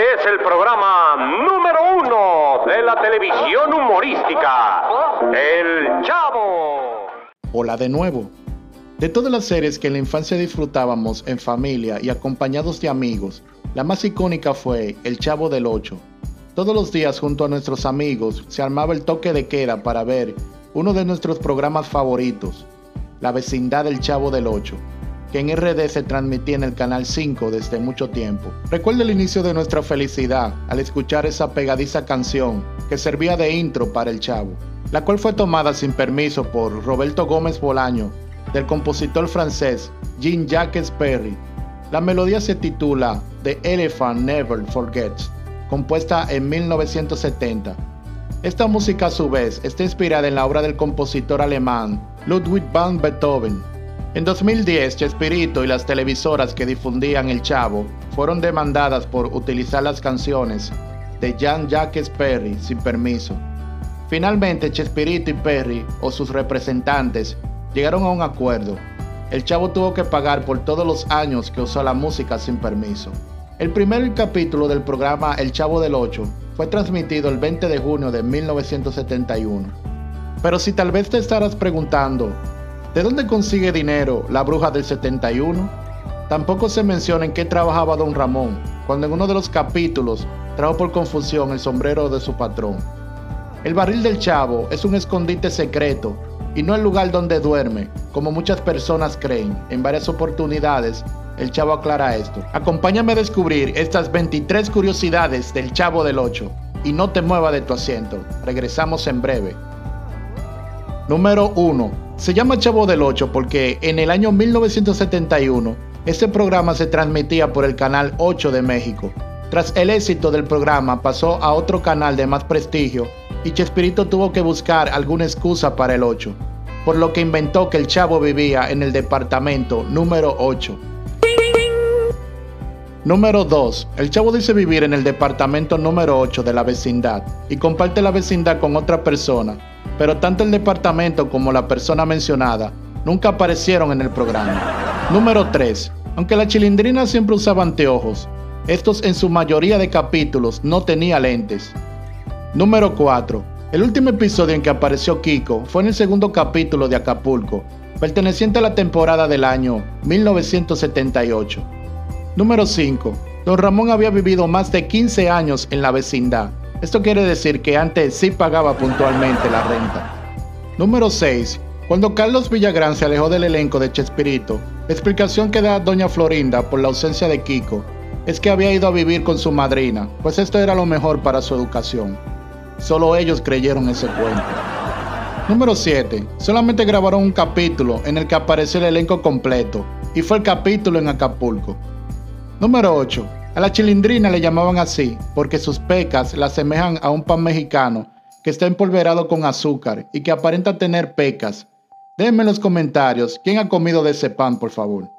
es el programa número uno de la televisión humorística, El Chavo. Hola de nuevo. De todas las series que en la infancia disfrutábamos en familia y acompañados de amigos, la más icónica fue El Chavo del Ocho. Todos los días junto a nuestros amigos se armaba el toque de queda para ver uno de nuestros programas favoritos, La vecindad del Chavo del Ocho que en RD se transmitía en el canal 5 desde mucho tiempo. Recuerdo el inicio de nuestra felicidad al escuchar esa pegadiza canción que servía de intro para el chavo, la cual fue tomada sin permiso por Roberto Gómez Bolaño, del compositor francés Jean-Jacques Perry. La melodía se titula The Elephant Never Forgets, compuesta en 1970. Esta música a su vez está inspirada en la obra del compositor alemán Ludwig van Beethoven, en 2010, Chespirito y las televisoras que difundían El Chavo fueron demandadas por utilizar las canciones de Jean-Jacques Perry sin permiso. Finalmente, Chespirito y Perry, o sus representantes, llegaron a un acuerdo. El Chavo tuvo que pagar por todos los años que usó la música sin permiso. El primer capítulo del programa El Chavo del 8 fue transmitido el 20 de junio de 1971. Pero si tal vez te estarás preguntando, ¿De dónde consigue dinero la bruja del 71? Tampoco se menciona en qué trabajaba don Ramón, cuando en uno de los capítulos trajo por confusión el sombrero de su patrón. El barril del chavo es un escondite secreto y no el lugar donde duerme, como muchas personas creen. En varias oportunidades, el chavo aclara esto. Acompáñame a descubrir estas 23 curiosidades del chavo del 8 y no te mueva de tu asiento. Regresamos en breve. Número 1 se llama Chavo del 8 porque en el año 1971 este programa se transmitía por el canal 8 de México. Tras el éxito del programa pasó a otro canal de más prestigio y Chespirito tuvo que buscar alguna excusa para el 8, por lo que inventó que el Chavo vivía en el departamento número 8. Número 2. El Chavo dice vivir en el departamento número 8 de la vecindad y comparte la vecindad con otra persona, pero tanto el departamento como la persona mencionada nunca aparecieron en el programa. Número 3. Aunque la chilindrina siempre usaba anteojos, estos en su mayoría de capítulos no tenía lentes. Número 4. El último episodio en que apareció Kiko fue en el segundo capítulo de Acapulco, perteneciente a la temporada del año 1978. Número 5. Don Ramón había vivido más de 15 años en la vecindad esto quiere decir que antes sí pagaba puntualmente la renta. Número 6. Cuando Carlos Villagrán se alejó del elenco de Chespirito, la explicación que da doña Florinda por la ausencia de Kiko es que había ido a vivir con su madrina, pues esto era lo mejor para su educación. Solo ellos creyeron ese cuento. Número 7. Solamente grabaron un capítulo en el que apareció el elenco completo, y fue el capítulo en Acapulco. Número 8. A la chilindrina le llamaban así porque sus pecas la asemejan a un pan mexicano que está empolverado con azúcar y que aparenta tener pecas. Déjenme en los comentarios quién ha comido de ese pan, por favor.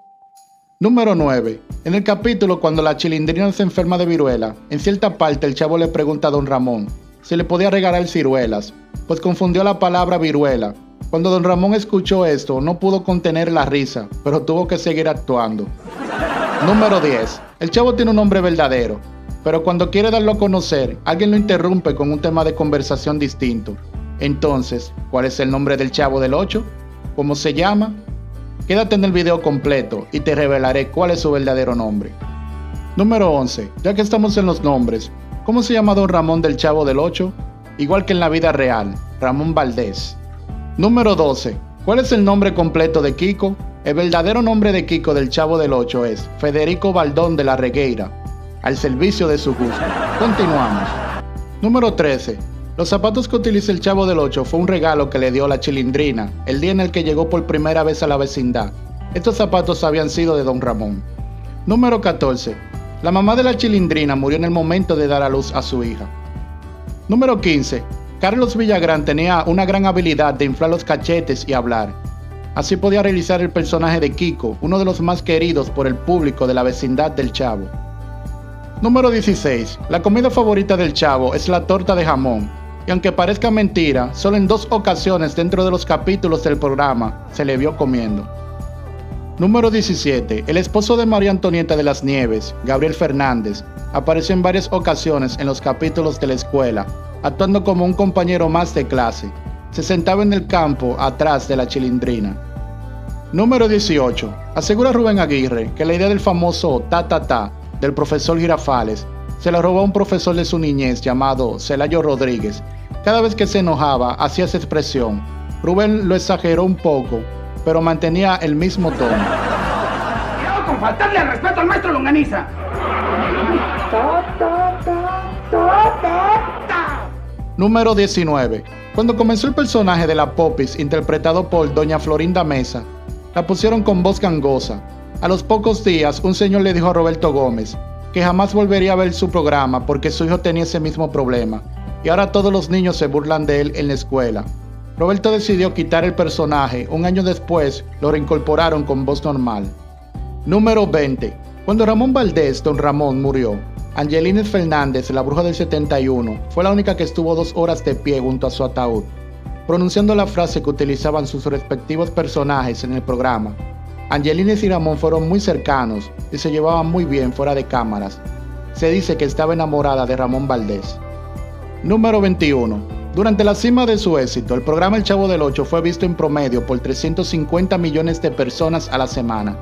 Número 9. En el capítulo cuando la chilindrina se enferma de viruela, en cierta parte el chavo le pregunta a don Ramón si le podía regalar ciruelas, pues confundió la palabra viruela. Cuando don Ramón escuchó esto, no pudo contener la risa, pero tuvo que seguir actuando. Número 10. El chavo tiene un nombre verdadero, pero cuando quiere darlo a conocer, alguien lo interrumpe con un tema de conversación distinto. Entonces, ¿cuál es el nombre del chavo del 8? ¿Cómo se llama? Quédate en el video completo y te revelaré cuál es su verdadero nombre. Número 11. Ya que estamos en los nombres, ¿cómo se llama don Ramón del Chavo del 8? Igual que en la vida real, Ramón Valdés. Número 12. ¿Cuál es el nombre completo de Kiko? El verdadero nombre de Kiko del Chavo del Ocho es Federico Baldón de la Regueira, al servicio de su gusto. Continuamos. Número 13. Los zapatos que utiliza el Chavo del Ocho fue un regalo que le dio la chilindrina el día en el que llegó por primera vez a la vecindad. Estos zapatos habían sido de Don Ramón. Número 14. La mamá de la chilindrina murió en el momento de dar a luz a su hija. Número 15. Carlos Villagrán tenía una gran habilidad de inflar los cachetes y hablar. Así podía realizar el personaje de Kiko, uno de los más queridos por el público de la vecindad del Chavo. Número 16. La comida favorita del Chavo es la torta de jamón, y aunque parezca mentira, solo en dos ocasiones dentro de los capítulos del programa se le vio comiendo. Número 17. El esposo de María Antonieta de las Nieves, Gabriel Fernández, apareció en varias ocasiones en los capítulos de la escuela, actuando como un compañero más de clase. Se sentaba en el campo atrás de la chilindrina. Número 18. Asegura Rubén Aguirre que la idea del famoso ta ta ta del profesor Girafales se la robó a un profesor de su niñez llamado Celayo Rodríguez. Cada vez que se enojaba hacía esa expresión. Rubén lo exageró un poco pero mantenía el mismo tono. Cuidado con faltarle al respeto al maestro Longaniza. Número 19. Cuando comenzó el personaje de la Popis, interpretado por Doña Florinda Mesa, la pusieron con voz gangosa. A los pocos días, un señor le dijo a Roberto Gómez que jamás volvería a ver su programa porque su hijo tenía ese mismo problema, y ahora todos los niños se burlan de él en la escuela. Roberto decidió quitar el personaje. Un año después lo reincorporaron con voz normal. Número 20. Cuando Ramón Valdés, don Ramón, murió, Angelines Fernández, la bruja del 71, fue la única que estuvo dos horas de pie junto a su ataúd, pronunciando la frase que utilizaban sus respectivos personajes en el programa. Angelines y Ramón fueron muy cercanos y se llevaban muy bien fuera de cámaras. Se dice que estaba enamorada de Ramón Valdés. Número 21. Durante la cima de su éxito, el programa El Chavo del Ocho fue visto en promedio por 350 millones de personas a la semana.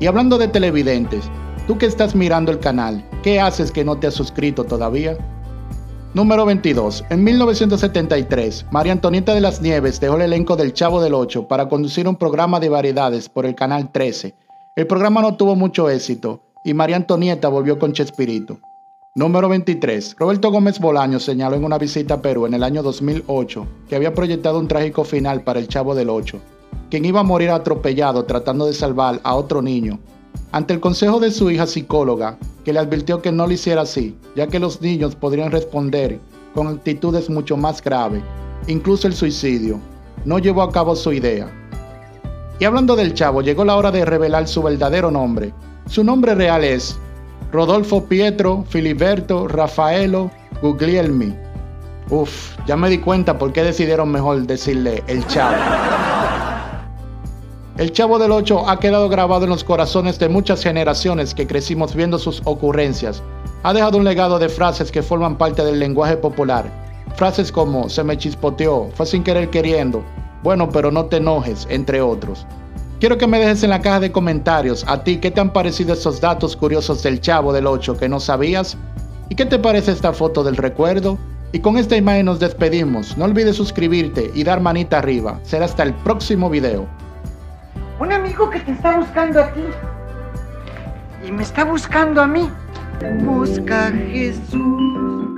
Y hablando de televidentes, tú que estás mirando el canal, ¿qué haces que no te has suscrito todavía? Número 22. En 1973, María Antonieta de las Nieves dejó el elenco del Chavo del Ocho para conducir un programa de variedades por el canal 13. El programa no tuvo mucho éxito y María Antonieta volvió con Chespirito. Número 23. Roberto Gómez Bolaño señaló en una visita a Perú en el año 2008 que había proyectado un trágico final para el Chavo del Ocho, quien iba a morir atropellado tratando de salvar a otro niño. Ante el consejo de su hija psicóloga, que le advirtió que no lo hiciera así, ya que los niños podrían responder con actitudes mucho más graves, incluso el suicidio, no llevó a cabo su idea. Y hablando del chavo, llegó la hora de revelar su verdadero nombre. Su nombre real es Rodolfo Pietro, Filiberto, Rafaelo, Guglielmi. Uf, ya me di cuenta por qué decidieron mejor decirle el chavo. El Chavo del Ocho ha quedado grabado en los corazones de muchas generaciones que crecimos viendo sus ocurrencias. Ha dejado un legado de frases que forman parte del lenguaje popular. Frases como se me chispoteó, fue sin querer queriendo, bueno, pero no te enojes, entre otros. Quiero que me dejes en la caja de comentarios a ti qué te han parecido esos datos curiosos del Chavo del 8 que no sabías y qué te parece esta foto del recuerdo. Y con esta imagen nos despedimos. No olvides suscribirte y dar manita arriba. Será hasta el próximo video. Un amigo que te está buscando a ti y me está buscando a mí. Busca a Jesús